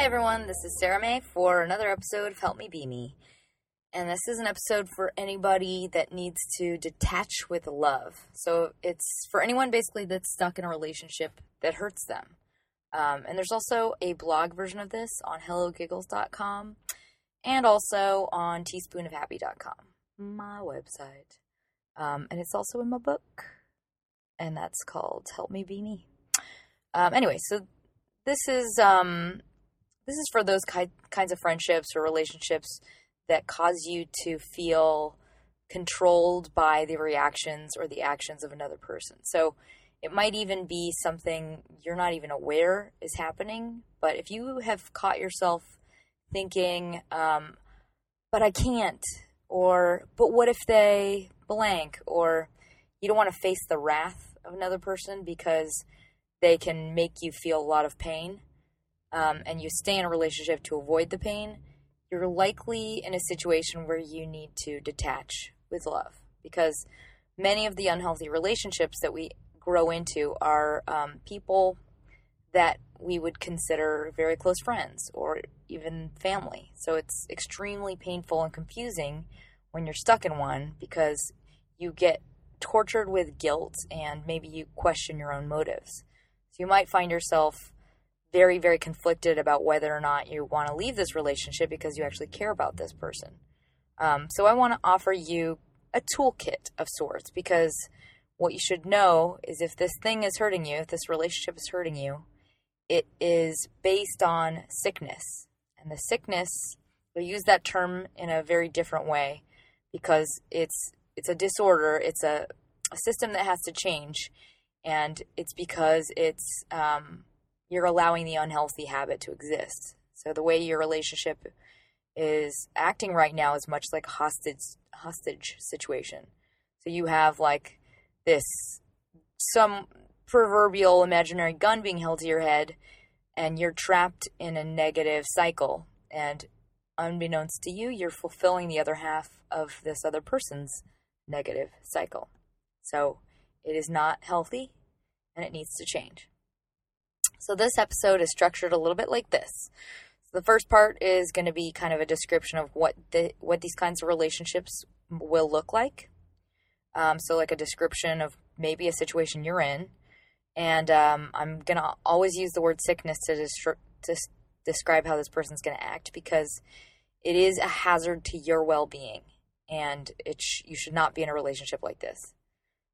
Hi everyone, this is Sarah May for another episode of Help Me Be Me. And this is an episode for anybody that needs to detach with love. So it's for anyone basically that's stuck in a relationship that hurts them. Um, and there's also a blog version of this on hellogiggles.com and also on teaspoonofhappy.com, my website. Um, and it's also in my book, and that's called Help Me Be Me. Um, anyway, so this is um, this is for those ki- kinds of friendships or relationships that cause you to feel controlled by the reactions or the actions of another person. So it might even be something you're not even aware is happening. But if you have caught yourself thinking, um, but I can't, or but what if they blank, or you don't want to face the wrath of another person because they can make you feel a lot of pain, um, and you stay in a relationship to avoid the pain, you're likely in a situation where you need to detach with love because many of the unhealthy relationships that we grow into are um, people that we would consider very close friends or even family. So it's extremely painful and confusing when you're stuck in one because you get tortured with guilt and maybe you question your own motives. So you might find yourself very, very conflicted about whether or not you want to leave this relationship because you actually care about this person. Um, so I want to offer you a toolkit of sorts because what you should know is if this thing is hurting you, if this relationship is hurting you, it is based on sickness. And the sickness, we use that term in a very different way because it's it's a disorder, it's a, a system that has to change, and it's because it's um, you're allowing the unhealthy habit to exist. So the way your relationship is acting right now is much like a hostage hostage situation. So you have like this some proverbial imaginary gun being held to your head and you're trapped in a negative cycle and unbeknownst to you you're fulfilling the other half of this other person's negative cycle so it is not healthy and it needs to change so this episode is structured a little bit like this the first part is going to be kind of a description of what the what these kinds of relationships will look like um, so, like a description of maybe a situation you're in. And um, I'm going to always use the word sickness to, destri- to describe how this person's going to act because it is a hazard to your well being. And it sh- you should not be in a relationship like this.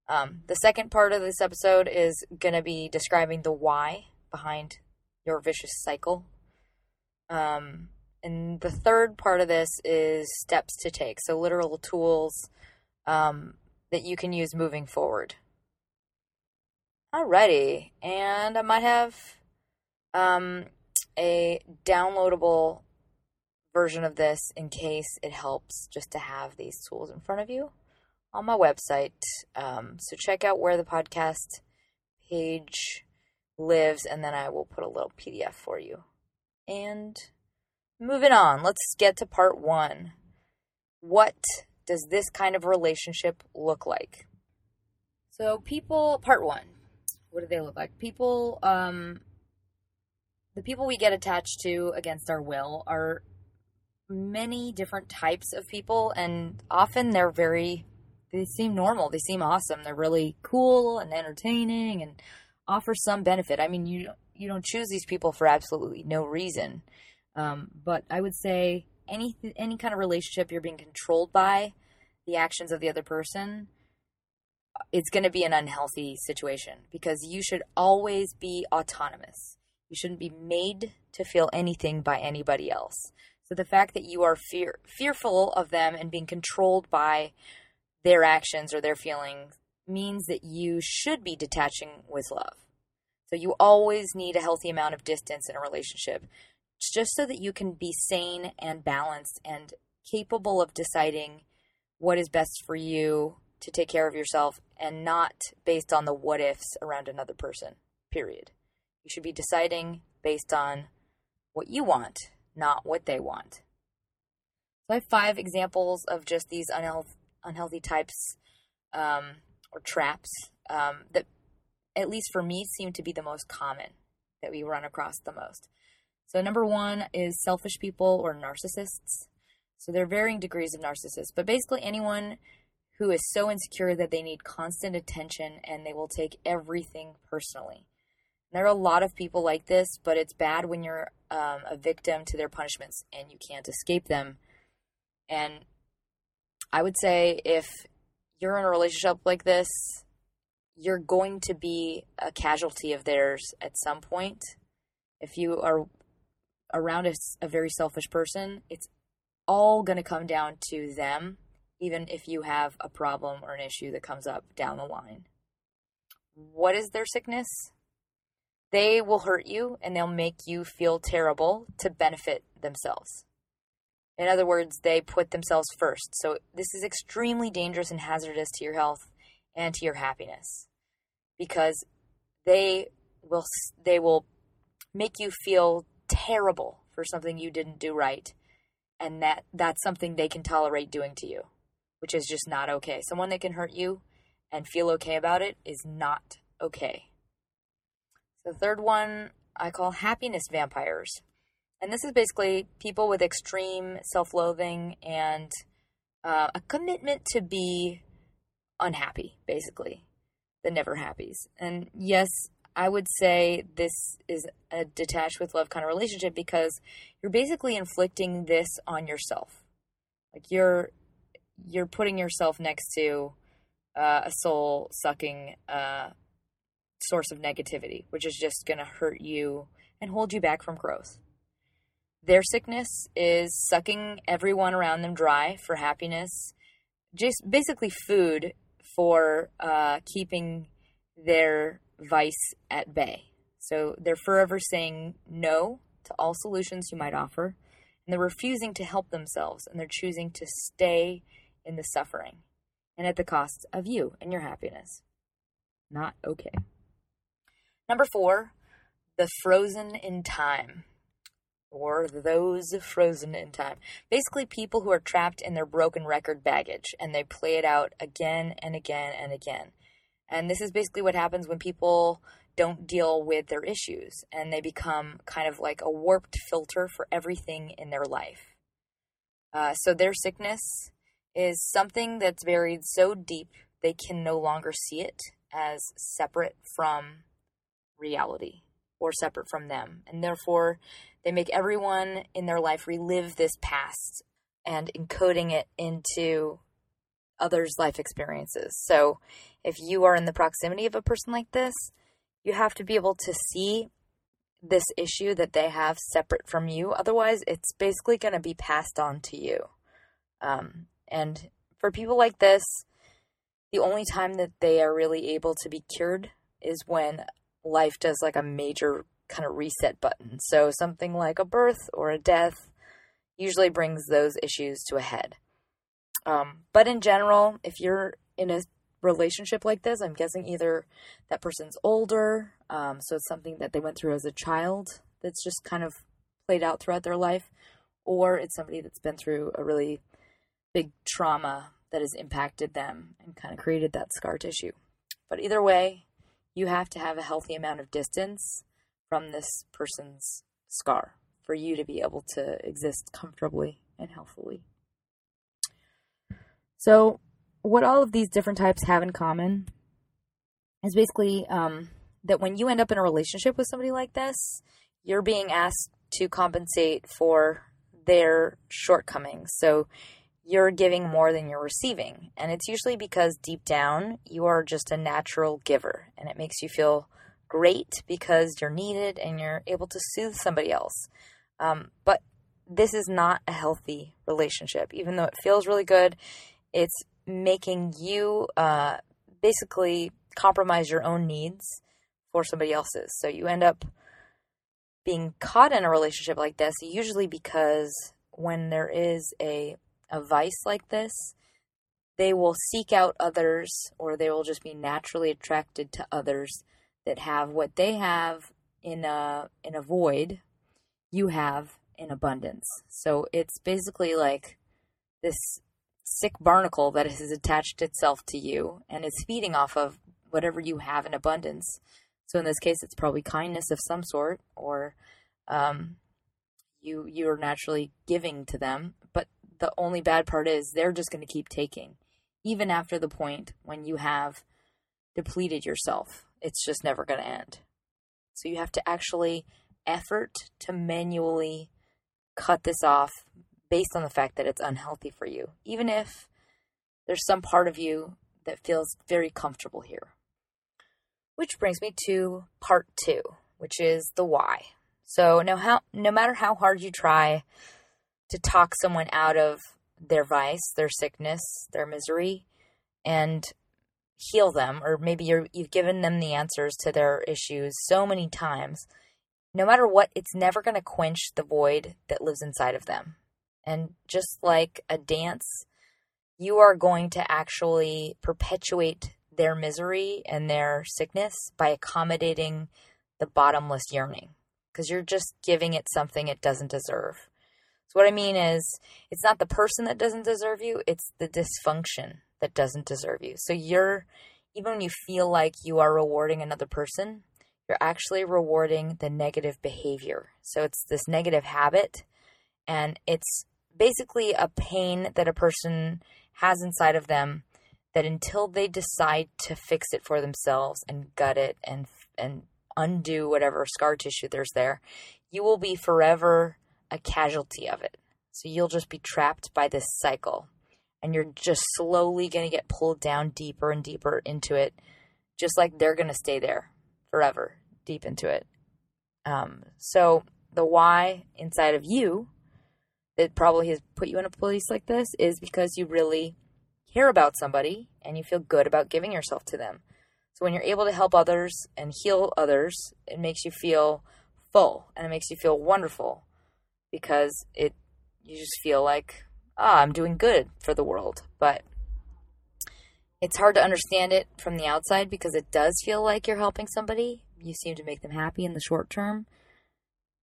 Um, the second part of this episode is going to be describing the why behind your vicious cycle. Um, and the third part of this is steps to take. So, literal tools um, that you can use moving forward. Alrighty, and I might have um, a downloadable version of this in case it helps just to have these tools in front of you on my website. Um, so check out where the podcast page lives, and then I will put a little PDF for you. And moving on, let's get to part one. What does this kind of relationship look like? So, people, part one, what do they look like? People, um, the people we get attached to against our will are many different types of people, and often they're very, they seem normal, they seem awesome, they're really cool and entertaining and offer some benefit. I mean, you you don't choose these people for absolutely no reason. Um, but I would say any any kind of relationship you're being controlled by the actions of the other person, it's going to be an unhealthy situation because you should always be autonomous. You shouldn't be made to feel anything by anybody else. So the fact that you are fear fearful of them and being controlled by their actions or their feelings means that you should be detaching with love. So you always need a healthy amount of distance in a relationship just so that you can be sane and balanced and capable of deciding what is best for you to take care of yourself and not based on the what ifs around another person. Period. You should be deciding based on what you want, not what they want. So I have five examples of just these unhealthy, unhealthy types um, or traps um, that, at least for me, seem to be the most common that we run across the most. So, number one is selfish people or narcissists. So, there are varying degrees of narcissists, but basically, anyone who is so insecure that they need constant attention and they will take everything personally. There are a lot of people like this, but it's bad when you're um, a victim to their punishments and you can't escape them. And I would say if you're in a relationship like this, you're going to be a casualty of theirs at some point. If you are around a, a very selfish person, it's all going to come down to them, even if you have a problem or an issue that comes up down the line. What is their sickness? They will hurt you and they'll make you feel terrible to benefit themselves. In other words, they put themselves first. So this is extremely dangerous and hazardous to your health and to your happiness because they will they will make you feel terrible for something you didn't do right and that that's something they can tolerate doing to you, which is just not okay. Someone that can hurt you and feel okay about it is not okay. The third one I call happiness vampires. And this is basically people with extreme self loathing and uh, a commitment to be unhappy, basically. The never happies. And yes, I would say this is a detached with love kind of relationship because you're basically inflicting this on yourself. Like you're you're putting yourself next to uh, a soul sucking uh, source of negativity, which is just going to hurt you and hold you back from growth. Their sickness is sucking everyone around them dry for happiness, just basically food for uh, keeping their vice at bay. So they're forever saying no to all solutions you might offer, and they're refusing to help themselves, and they're choosing to stay in the suffering and at the cost of you and your happiness. Not okay. Number four, the frozen in time or those frozen in time. Basically, people who are trapped in their broken record baggage and they play it out again and again and again. And this is basically what happens when people don't deal with their issues and they become kind of like a warped filter for everything in their life. Uh, so, their sickness is something that's buried so deep they can no longer see it as separate from reality or separate from them. And therefore, they make everyone in their life relive this past and encoding it into others' life experiences. So, if you are in the proximity of a person like this, you have to be able to see this issue that they have separate from you. Otherwise, it's basically going to be passed on to you. Um, and for people like this, the only time that they are really able to be cured is when life does like a major kind of reset button. So something like a birth or a death usually brings those issues to a head. Um, but in general, if you're in a relationship like this, I'm guessing either that person's older, um, so it's something that they went through as a child that's just kind of played out throughout their life, or it's somebody that's been through a really big trauma that has impacted them and kind of created that scar tissue. But either way, you have to have a healthy amount of distance from this person's scar for you to be able to exist comfortably and healthily. So, what all of these different types have in common is basically um, that when you end up in a relationship with somebody like this, you're being asked to compensate for their shortcomings. So, you're giving more than you're receiving. And it's usually because deep down, you are just a natural giver and it makes you feel great because you're needed and you're able to soothe somebody else. Um, but this is not a healthy relationship. Even though it feels really good, it's making you uh, basically compromise your own needs for somebody else's. So you end up being caught in a relationship like this, usually because when there is a a vice like this, they will seek out others or they will just be naturally attracted to others that have what they have in a in a void you have in abundance. So it's basically like this sick barnacle that has attached itself to you and is feeding off of whatever you have in abundance. So in this case, it's probably kindness of some sort, or um, you you're naturally giving to them. But the only bad part is they're just going to keep taking, even after the point when you have depleted yourself. It's just never going to end. So you have to actually effort to manually cut this off based on the fact that it's unhealthy for you, even if there's some part of you that feels very comfortable here. Which brings me to part two, which is the why. So no how no matter how hard you try to talk someone out of their vice, their sickness, their misery, and heal them, or maybe you're, you've given them the answers to their issues so many times, no matter what, it's never going to quench the void that lives inside of them. And just like a dance, you are going to actually perpetuate their misery and their sickness by accommodating the bottomless yearning because you're just giving it something it doesn't deserve. So, what I mean is, it's not the person that doesn't deserve you, it's the dysfunction that doesn't deserve you. So, you're, even when you feel like you are rewarding another person, you're actually rewarding the negative behavior. So it's this negative habit, and it's basically a pain that a person has inside of them that until they decide to fix it for themselves and gut it and and undo whatever scar tissue there's there, you will be forever a casualty of it. So you'll just be trapped by this cycle and you're just slowly going to get pulled down deeper and deeper into it just like they're going to stay there forever, deep into it. Um, so the why inside of you that probably has put you in a place like this is because you really care about somebody and you feel good about giving yourself to them. So when you're able to help others and heal others, it makes you feel full and it makes you feel wonderful because it you just feel like ah, I'm doing good for the world. But it's hard to understand it from the outside because it does feel like you're helping somebody. You seem to make them happy in the short term.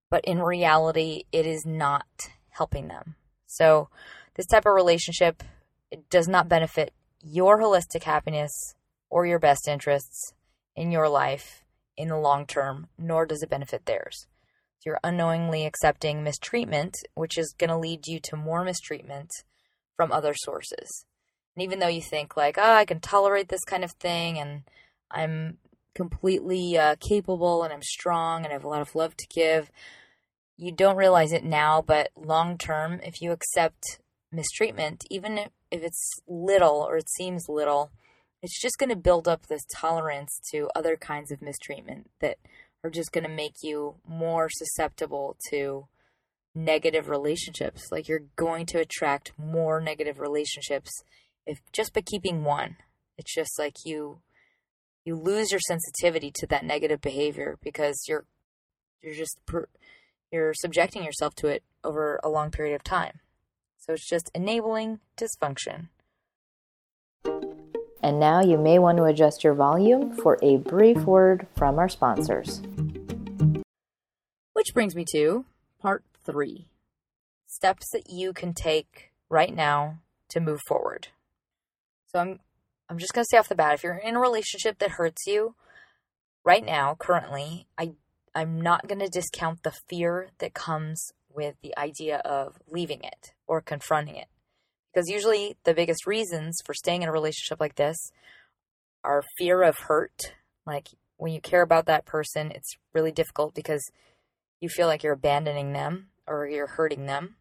But in reality, it is not helping them. So, this type of relationship does not benefit your holistic happiness or your best interests in your life in the long term, nor does it benefit theirs. You're unknowingly accepting mistreatment, which is going to lead you to more mistreatment from other sources. And even though you think like, oh, I can tolerate this kind of thing and I'm completely uh, capable and I'm strong and I have a lot of love to give, you don't realize it now, but long term, if you accept mistreatment, even if, if it's little or it seems little, it's just going to build up this tolerance to other kinds of mistreatment that are just going to make you more susceptible to negative relationships. Like you're going to attract more negative relationships if just by keeping one. It's just like you you lose your sensitivity to that negative behavior because you're you're just you're subjecting yourself to it over a long period of time. So it's just enabling dysfunction And now you may want to adjust your volume for a brief word from our sponsors. Which brings me to part three steps that you can take right now to move forward. So I'm I'm just gonna say off the bat, if you're in a relationship that hurts you right now, currently, I I'm not gonna discount the fear that comes with the idea of leaving it or confronting it. Because usually the biggest reasons for staying in a relationship like this are fear of hurt. Like when you care about that person, it's really difficult because you feel like you're abandoning them or you're hurting them.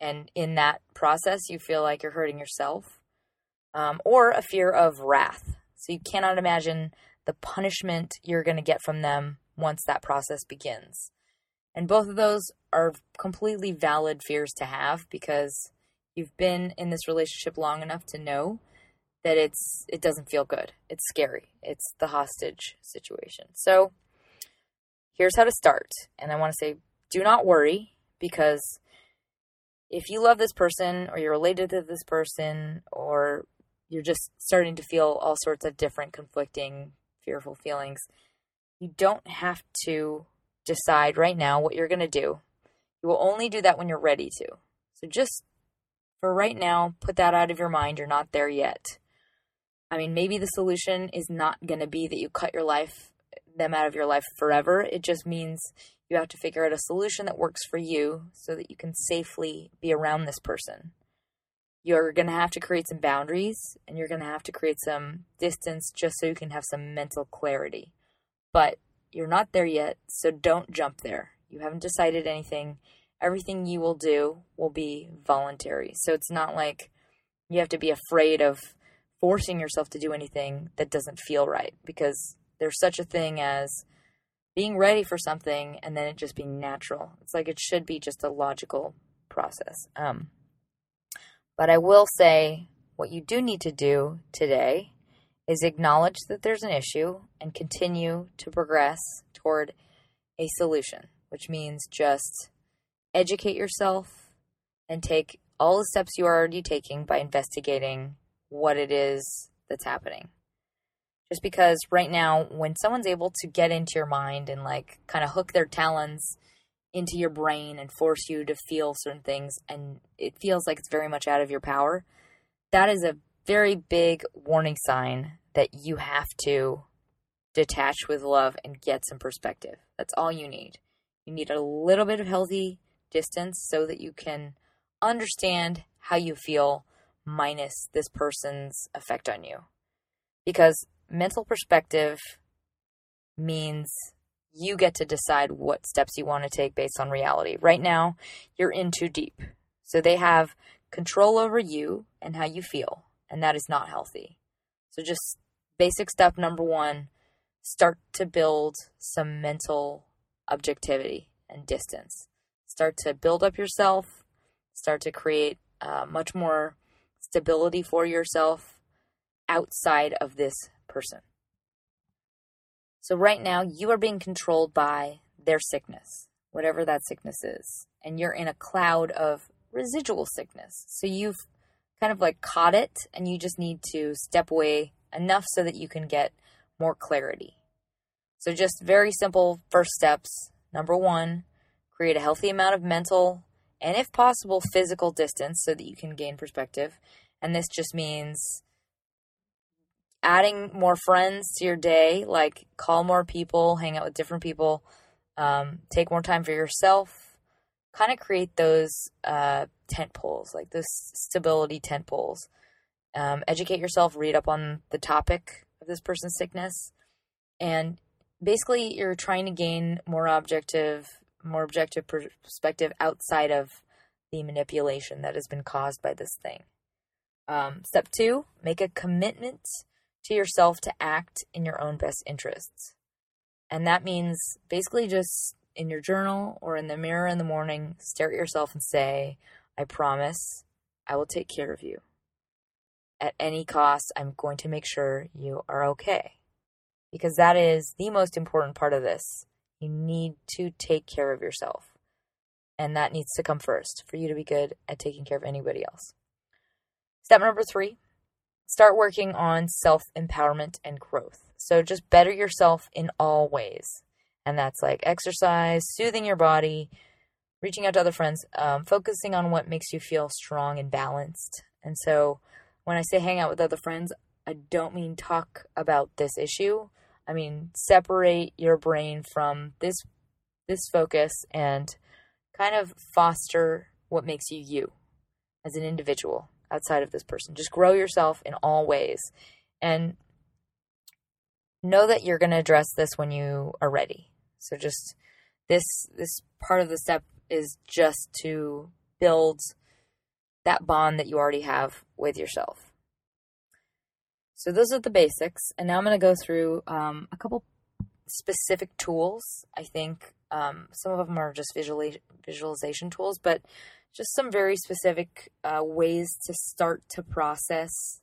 And in that process, you feel like you're hurting yourself. Um, or a fear of wrath. So you cannot imagine the punishment you're going to get from them once that process begins. And both of those are completely valid fears to have because you've been in this relationship long enough to know that it's it doesn't feel good. It's scary. It's the hostage situation. So here's how to start. And I want to say do not worry because if you love this person or you're related to this person or you're just starting to feel all sorts of different conflicting fearful feelings, you don't have to decide right now what you're going to do. You will only do that when you're ready to. So just for right now, put that out of your mind. You're not there yet. I mean, maybe the solution is not going to be that you cut your life, them out of your life forever. It just means you have to figure out a solution that works for you so that you can safely be around this person. You're going to have to create some boundaries and you're going to have to create some distance just so you can have some mental clarity. But you're not there yet, so don't jump there. You haven't decided anything everything you will do will be voluntary. So it's not like you have to be afraid of forcing yourself to do anything that doesn't feel right because there's such a thing as being ready for something and then it just being natural. It's like it should be just a logical process. Um, but I will say what you do need to do today is acknowledge that there's an issue and continue to progress toward a solution, which means just educate yourself and take all the steps you are already taking by investigating what it is that's happening. Just because right now, when someone's able to get into your mind and like kind of hook their talons into your brain and force you to feel certain things, and it feels like it's very much out of your power, that is a very big warning sign that you have to detach with love and get some perspective. That's all you need. You need a little bit of healthy distance so that you can understand how you feel minus this person's effect on you. Because mental perspective means you get to decide what steps you want to take based on reality. Right now, you're in too deep. So they have control over you and how you feel, and that is not healthy. So, just basic step number one start to build some mental objectivity and distance start to build up yourself, start to create uh, much more stability for yourself outside of this person. So, right now, you are being controlled by their sickness, whatever that sickness is, and you're in a cloud of residual sickness. So, you've kind of like caught it, and you just need to step away enough so that you can get more clarity. So, just very simple first steps. Number one, create a healthy amount of mental and, if possible, physical distance so that you can gain perspective. And this just means adding more friends to your day, like call more people, hang out with different people, um, take more time for yourself, kind of create those uh, tent poles, like those stability tent poles. Um, educate yourself, read up on the topic of this person's sickness, and basically, you're trying to gain more objective more objective perspective outside of the manipulation that has been caused by this thing. Um, step two, make a commitment to yourself to act in your own best interests. And that means basically just in your journal or in the mirror in the morning, stare at yourself and say, I promise I will take care of you. At any cost, I'm going to make sure you are okay. Because that is the most important part of this you need to take care of yourself. And that needs to come first for you to be good at taking care of anybody else. Step number three start working on self empowerment and growth. So just better yourself in all ways. And that's like exercise, soothing your body, reaching out to other friends, um, focusing on what makes you feel strong and balanced. And so when I say hang out with other friends, I don't mean talk about this issue. I mean separate your brain from this this focus and kind of foster what makes you you as an individual outside of this person. Just grow yourself in all ways and know that you're going to address this when you are ready. So just this this part of the step is just to build that bond that you already have with yourself. So those are the basics, and now I'm going to go through um, a couple specific tools. I think um, some of them are just visually visualization tools, but just some very specific uh, ways to start to process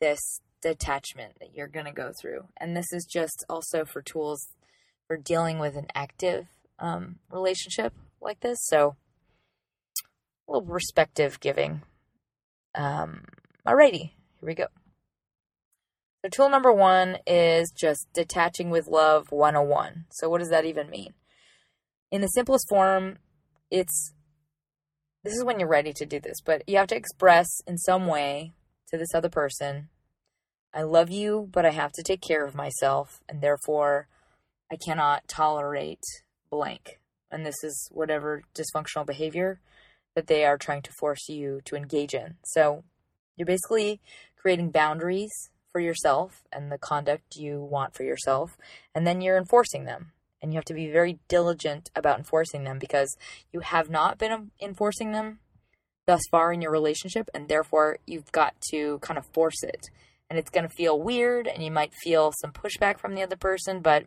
this detachment that you're going to go through. And this is just also for tools for dealing with an active um, relationship like this. So, a little perspective giving. Um, alrighty, here we go. So, tool number one is just detaching with love 101. So, what does that even mean? In the simplest form, it's this is when you're ready to do this, but you have to express in some way to this other person, I love you, but I have to take care of myself, and therefore I cannot tolerate blank. And this is whatever dysfunctional behavior that they are trying to force you to engage in. So you're basically creating boundaries for yourself and the conduct you want for yourself, and then you're enforcing them. And you have to be very diligent about enforcing them because you have not been enforcing them thus far in your relationship and therefore you've got to kind of force it. And it's going to feel weird and you might feel some pushback from the other person but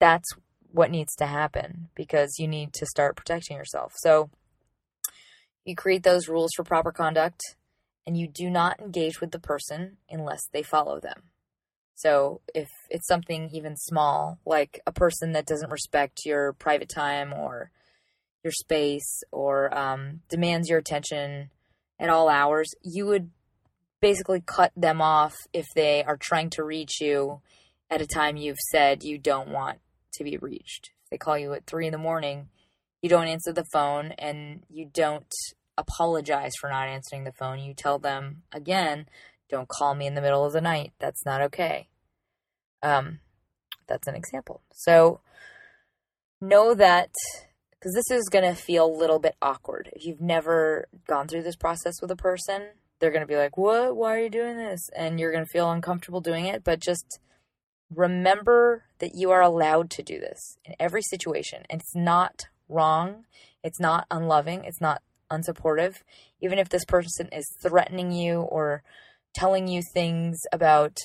that's what needs to happen because you need to start protecting yourself. So you create those rules for proper conduct and you do not engage with the person unless they follow them so if it's something even small, like a person that doesn't respect your private time or your space or um, demands your attention at all hours, you would basically cut them off if they are trying to reach you at a time you've said you don't want to be reached. If they call you at three in the morning, you don't answer the phone and you don't apologize for not answering the phone. You tell them again, don't call me in the middle of the night. That's not okay. Um, that's an example. So know that because this is going to feel a little bit awkward. If you've never gone through this process with a person, they're going to be like, What? Why are you doing this? And you're going to feel uncomfortable doing it. But just remember that you are allowed to do this in every situation. And it's not wrong. It's not unloving. It's not unsupportive. Even if this person is threatening you or telling you things about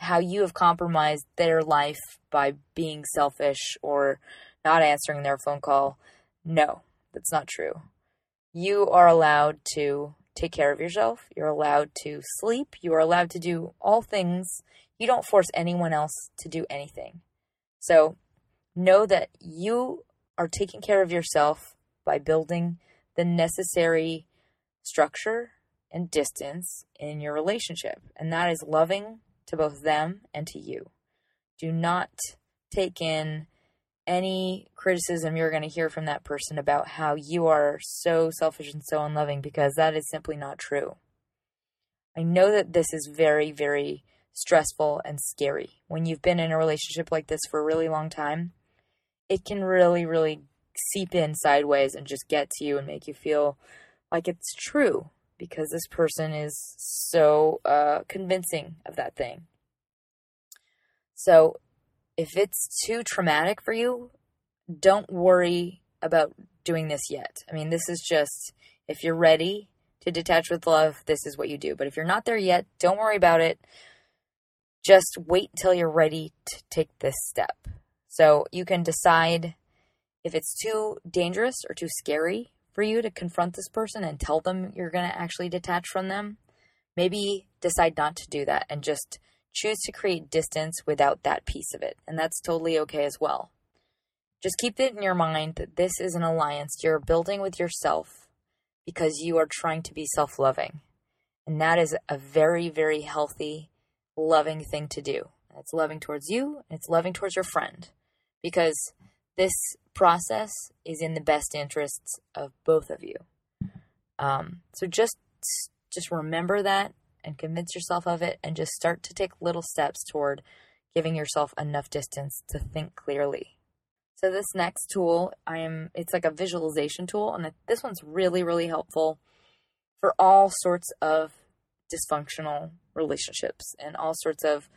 how you have compromised their life by being selfish or not answering their phone call. No, that's not true. You are allowed to take care of yourself. You're allowed to sleep. You are allowed to do all things. You don't force anyone else to do anything. So know that you are taking care of yourself by building the necessary structure and distance in your relationship. And that is loving to both them and to you. Do not take in any criticism you're going to hear from that person about how you are so selfish and so unloving because that is simply not true. I know that this is very, very stressful and scary. When you've been in a relationship like this for a really long time, it can really, really seep in sideways and just get to you and make you feel like it's true because this person is so uh, convincing of that thing. So, if it's too traumatic for you, don't worry about doing this yet. I mean, this is just if you're ready to detach with love, this is what you do. But if you're not there yet, don't worry about it. Just wait until you're ready to take this step. So, you can decide if it's too dangerous or too scary for you to confront this person and tell them you're going to actually detach from them, maybe decide not to do that and just choose to create distance without that piece of it. And that's totally okay as well. Just keep it in your mind that this is an alliance you're building with yourself because you are trying to be self loving. And that is a very, very healthy, loving thing to do. It's loving towards you, and it's loving towards your friend because this process is in the best interests of both of you. Um, so just just remember that and convince yourself of it and just start to take little steps toward giving yourself enough distance to think clearly. So this next tool, I am it's like a visualization tool and this one's really really helpful for all sorts of dysfunctional relationships and all sorts of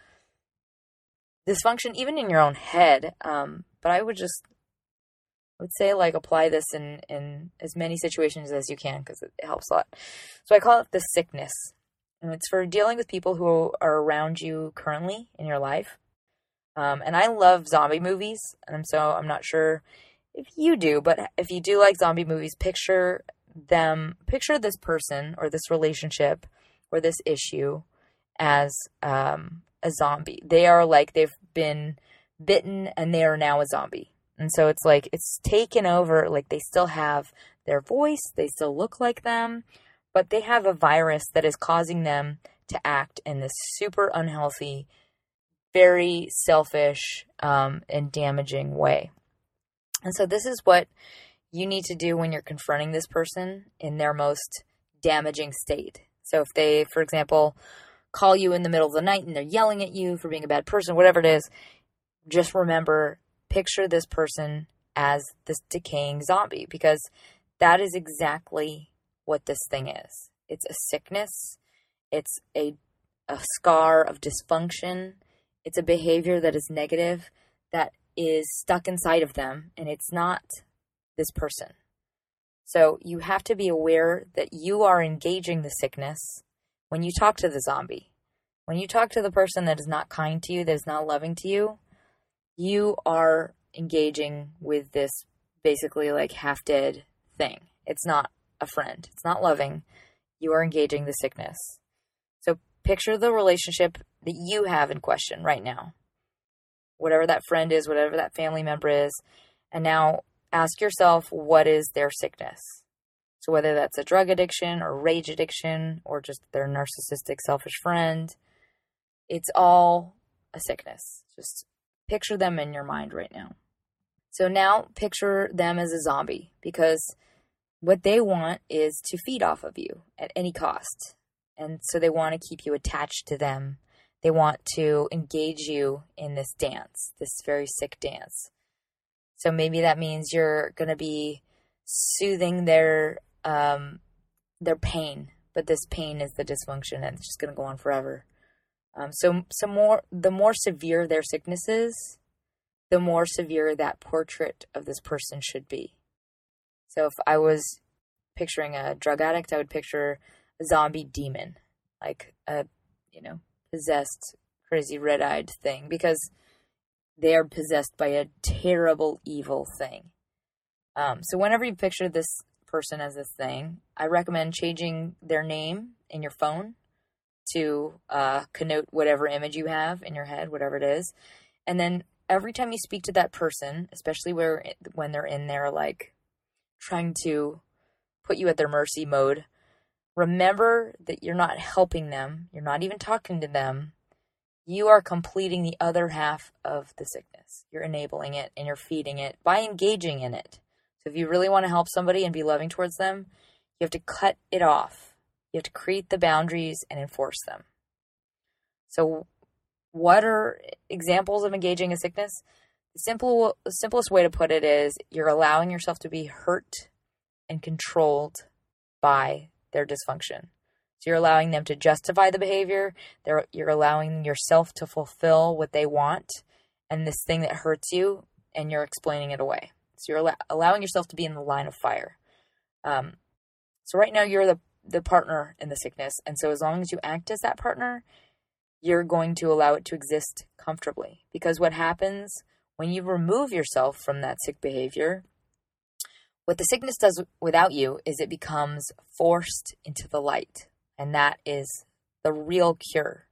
dysfunction even in your own head. Um, but I would just I would say like apply this in in as many situations as you can because it, helps a lot. So I call it the sickness. And it's for dealing with people who are around you currently in your life. Um, and I love zombie movies, and so I'm not sure if you do, but if you do like zombie movies, picture them, picture this person or this relationship or this issue as um, a zombie. They are like they've been bitten and they are now a zombie. And so it's like it's taken over, like they still have their voice, they still look like them, but they have a virus that is causing them to act in this super unhealthy, very selfish, um, and damaging way. And so, this is what you need to do when you're confronting this person in their most damaging state. So, if they, for example, call you in the middle of the night and they're yelling at you for being a bad person, whatever it is, just remember picture this person as this decaying zombie because that is exactly what this thing is. It's a sickness, it's a, a scar of dysfunction, it's a behavior that is negative that is stuck inside of them, and it's not this person. So you have to be aware that you are engaging the sickness when you talk to the zombie. When you talk to the person that is not kind to you, that is not loving to you, you are engaging with this basically like half dead thing. It's not a friend, it's not loving. You are engaging the sickness. So picture the relationship that you have in question right now. Whatever that friend is, whatever that family member is. And now ask yourself what is their sickness? So whether that's a drug addiction or rage addiction or just their narcissistic selfish friend, it's all a sickness. Just picture them in your mind right now. So now picture them as a zombie because what they want is to feed off of you at any cost. And so they want to keep you attached to them. They want to engage you in this dance, this very sick dance. So maybe that means you're going to be soothing their um, their pain, but this pain is the dysfunction and it's just going to go on forever. Um, so, some more the more severe their sickness is, the more severe that portrait of this person should be. So if I was picturing a drug addict, I would picture a zombie demon, like a, you know, possessed, crazy red eyed thing, because they are possessed by a terrible, evil thing. Um, so whenever you picture this person as this thing, I recommend changing their name in your phone to uh, connote whatever image you have in your head, whatever it is, and then every time you speak to that person, especially where when they're in there like trying to put you at their mercy mode, remember that you're not helping them, you're not even talking to them. You are completing the other half of the sickness. You're enabling it and you're feeding it by engaging in it. So if you really want to help somebody and be loving towards them, you have to cut it off. You have to create the boundaries and enforce them. So what are examples of engaging a sickness? The simple, the simplest way to put it is you're allowing yourself to be hurt and controlled by their dysfunction. So you're allowing them to justify the behavior. They're, you're allowing yourself to fulfill what they want and this thing that hurts you, and you're explaining it away. So you're al- allowing yourself to be in the line of fire. Um, so right now you're the the partner in the sickness, and so as long as you act as that partner, you're going to allow it to exist comfortably. Because what happens when you remove yourself from that sick behavior, what the sickness does without you is it becomes forced into the light. And that is the real cure.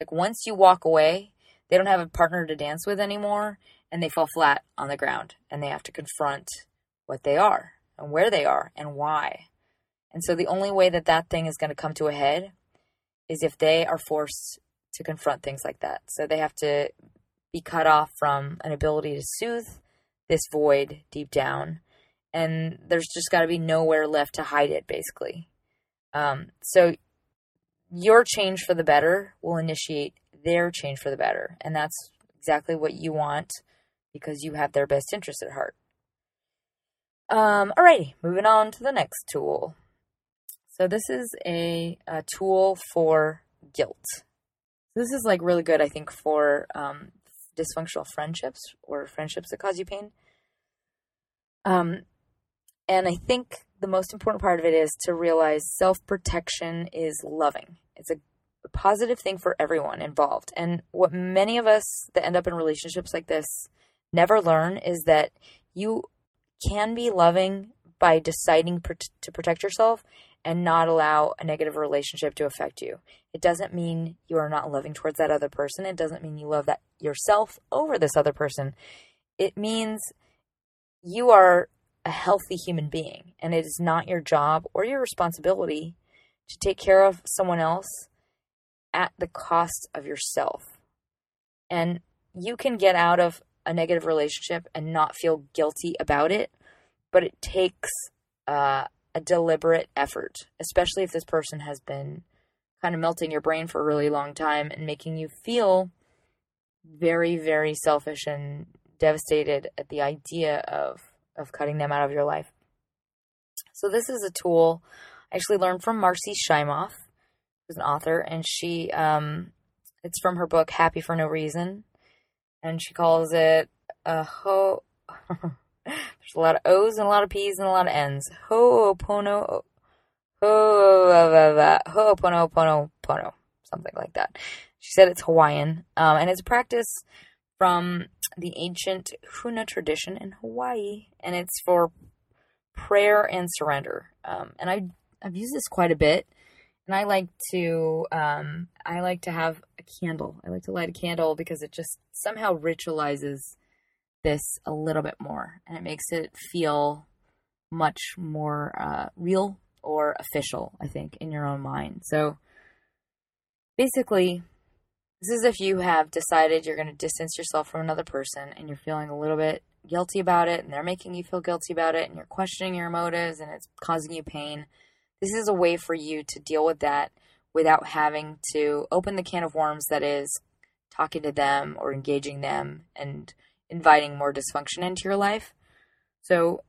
Like once you walk away, they don't have a partner to dance with anymore and they fall flat on the ground and they have to confront what they are and where they are and why. And so the only way that that thing is going to come to a head is if they are forced to confront things like that. So they have to be cut off from an ability to soothe this void deep down. And there's just got to be nowhere left to hide it, basically. Um, so your change for the better will initiate their change for the better. And that's exactly what you want because you have their best interest at heart. Um, alrighty, moving on to the next tool. So this is a, a tool for guilt. This is like really good, I think, for um, dysfunctional friendships or friendships that cause you pain. Um, and I think the most important part of it is to realize self protection is loving. It's a, positive thing for everyone involved. And what many of us that end up in relationships like this never learn is that you can be loving by deciding pr- to protect yourself and not allow a negative relationship to affect you. It doesn't mean you are not loving towards that other person. It doesn't mean you love that yourself over this other person. It means you are a healthy human being and it is not your job or your responsibility to take care of someone else at the cost of yourself. And you can get out of a negative relationship and not feel guilty about it, but it takes uh, a deliberate effort, especially if this person has been kind of melting your brain for a really long time and making you feel very, very selfish and devastated at the idea of of cutting them out of your life. So this is a tool I actually learned from Marcy Shimoff, who's an author, and she um, it's from her book Happy for No Reason, and she calls it a ho. There's a lot of O's and a lot of P's and a lot of N's. Ho'opono, pono, something like that. She said it's Hawaiian, um, and it's a practice from the ancient Huna tradition in Hawaii, and it's for prayer and surrender. Um, and I I've used this quite a bit, and I like to um, I like to have a candle. I like to light a candle because it just somehow ritualizes this a little bit more, and it makes it feel much more uh, real or official. I think in your own mind. So basically, this is if you have decided you're going to distance yourself from another person and you're feeling a little bit guilty about it and they're making you feel guilty about it and you're questioning your motives and it's causing you pain. This is a way for you to deal with that without having to open the can of worms that is talking to them or engaging them and inviting more dysfunction into your life. So,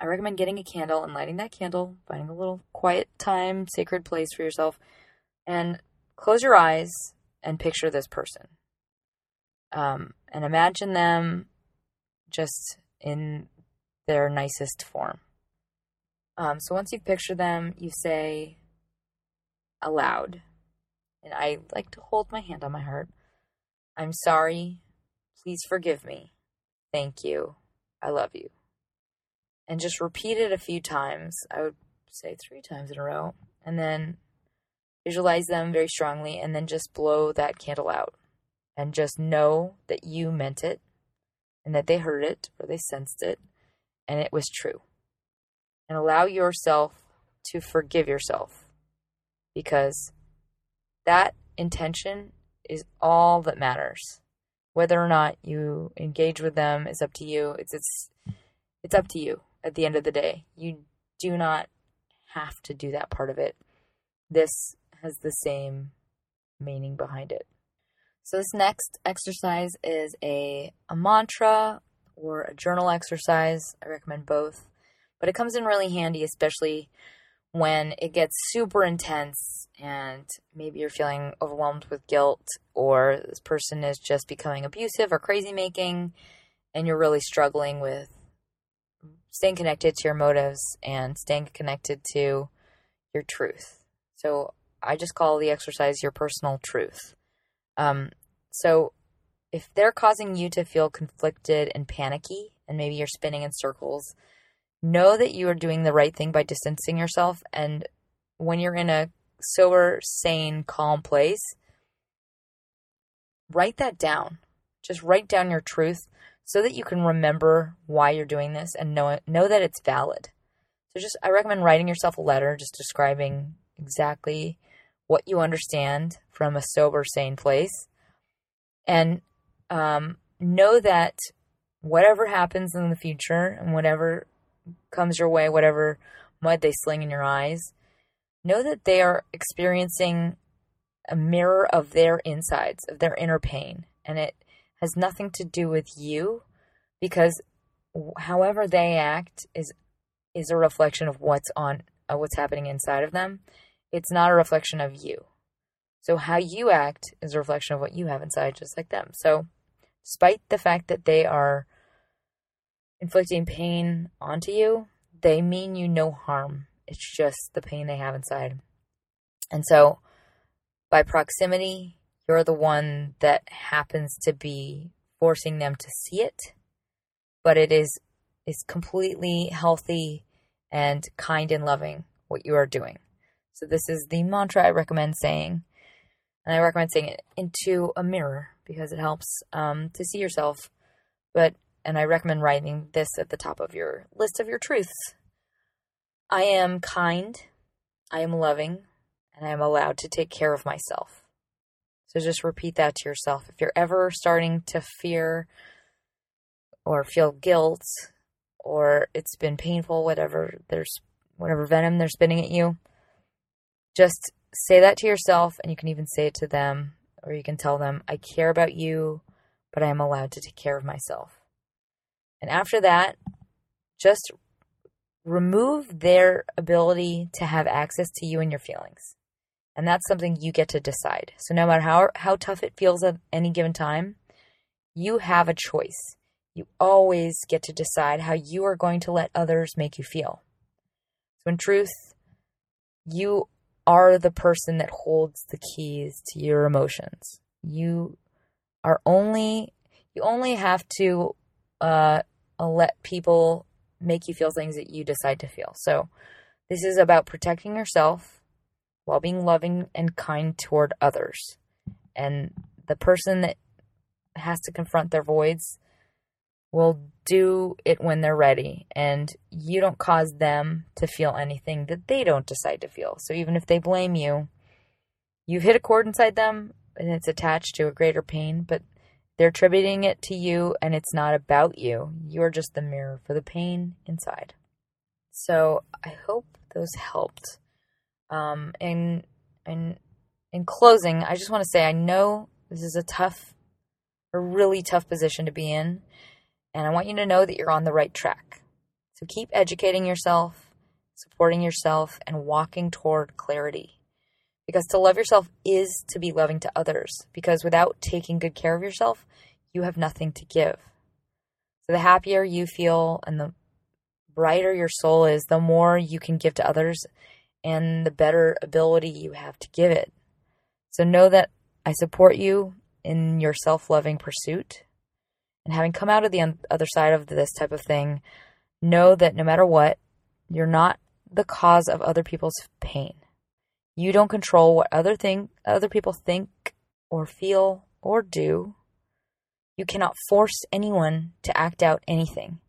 I recommend getting a candle and lighting that candle, finding a little quiet time, sacred place for yourself, and close your eyes and picture this person. Um, and imagine them just in their nicest form. Um, so once you've pictured them, you say aloud, and I like to hold my hand on my heart I'm sorry. Please forgive me. Thank you. I love you. And just repeat it a few times. I would say three times in a row. And then Visualize them very strongly and then just blow that candle out. And just know that you meant it and that they heard it or they sensed it and it was true. And allow yourself to forgive yourself because that intention is all that matters. Whether or not you engage with them is up to you. It's it's it's up to you at the end of the day. You do not have to do that part of it. This has the same meaning behind it. So this next exercise is a, a mantra or a journal exercise. I recommend both. But it comes in really handy, especially when it gets super intense and maybe you're feeling overwhelmed with guilt or this person is just becoming abusive or crazy making and you're really struggling with staying connected to your motives and staying connected to your truth. So I just call the exercise your personal truth. Um, so if they're causing you to feel conflicted and panicky, and maybe you're spinning in circles, know that you are doing the right thing by distancing yourself. And when you're in a sober, sane, calm place, write that down. Just write down your truth so that you can remember why you're doing this and know it, know that it's valid. So just I recommend writing yourself a letter just describing exactly what you understand from a sober, sane place. And um, know that whatever happens in the future and whatever comes your way, whatever mud they sling in your eyes, know that they are experiencing a mirror of their insides, of their inner pain. And it has nothing to do with you because however they act is is a reflection of what's on uh, what's happening inside of them. It's not a reflection of you. So how you act is a reflection of what you have inside just like them. So despite the fact that they are inflicting pain onto you, they mean you no harm. It's just the pain they have inside. And so by proximity, you're the one that happens to be forcing them to see it, but it is is completely healthy and kind and loving what you are doing. So this is the mantra I recommend saying, and I recommend saying it into a mirror because it helps um, to see yourself. But and I recommend writing this at the top of your list of your truths. I am kind, I am loving, and I am allowed to take care of myself. So just repeat that to yourself. If you're ever starting to fear or feel guilt or it's been painful, whatever there's whatever venom they're spitting at you, just say that to yourself and you can even say it to them or you can tell them, I care about you, but I am allowed to take care of myself. And after that, just remove their ability to have access to you and your feelings. And that's something you get to decide. So no matter how how tough it feels at any given time, you have a choice. You always get to decide how you are going to let others make you feel. So in truth, you are the person that holds the keys to your emotions. You are only you only have to uh, let people make you feel things that you decide to feel. So this is about protecting yourself while being loving and kind toward others. And the person that has to confront their voids will do it when they're ready. And you don't cause them to feel anything that they don't decide to feel. So even if they blame you, you've hit a chord inside them and it's attached to a greater pain, but they're attributing it to you and it's not about you. You're just the mirror for the pain inside. So I hope those helped. Um, in and in closing, I just want to say I know this is a tough, a really tough position to be in, and I want you to know that you're on the right track. So keep educating yourself, supporting yourself, and walking toward clarity. Because to love yourself is to be loving to others. Because without taking good care of yourself, you have nothing to give. So the happier you feel and the brighter your soul is, the more you can give to others and the better ability you have to give it. So know that I support you in your self loving pursuit. And having come out of the other side of this type of thing, know that no matter what, you're not the cause of other people's pain. You don't control what other thing other people think or feel or do. You cannot force anyone to act out anything.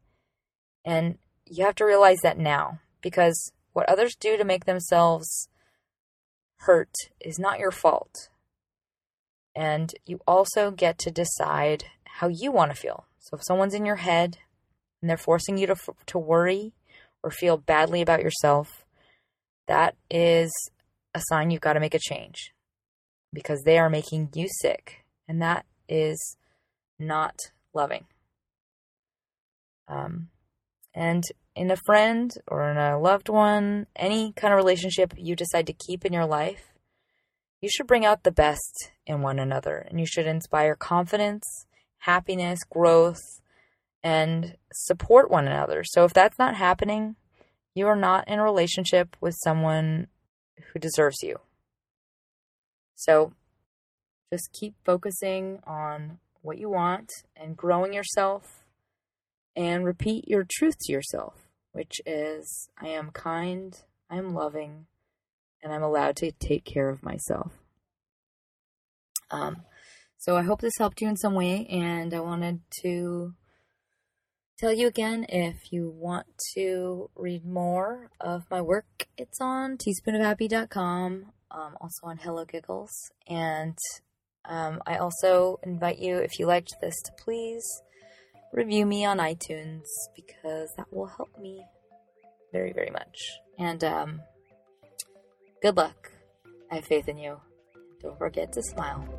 And you have to realize that now because what others do to make themselves hurt is not your fault. And you also get to decide how you want to feel. So if someone's in your head and they're forcing you to to worry or feel badly about yourself, that is a sign you've got to make a change because they are making you sick and that is not loving. Um, and in a friend or in a loved one, any kind of relationship you decide to keep in your life, you should bring out the best in one another and you should inspire confidence, happiness, growth, and support one another. So if that's not happening, you are not in a relationship with someone who deserves you. So just keep focusing on what you want and growing yourself and repeat your truth to yourself which is I am kind, I am loving, and I'm allowed to take care of myself. Um, so I hope this helped you in some way, and I wanted to tell you again if you want to read more of my work, it's on teaspoonofhappy.com. um, also on Hello Giggles. And um, I also invite you, if you liked this, to please review me on iTunes because that will help me very, very much. And um, good luck. I have faith in you. Don't forget to smile.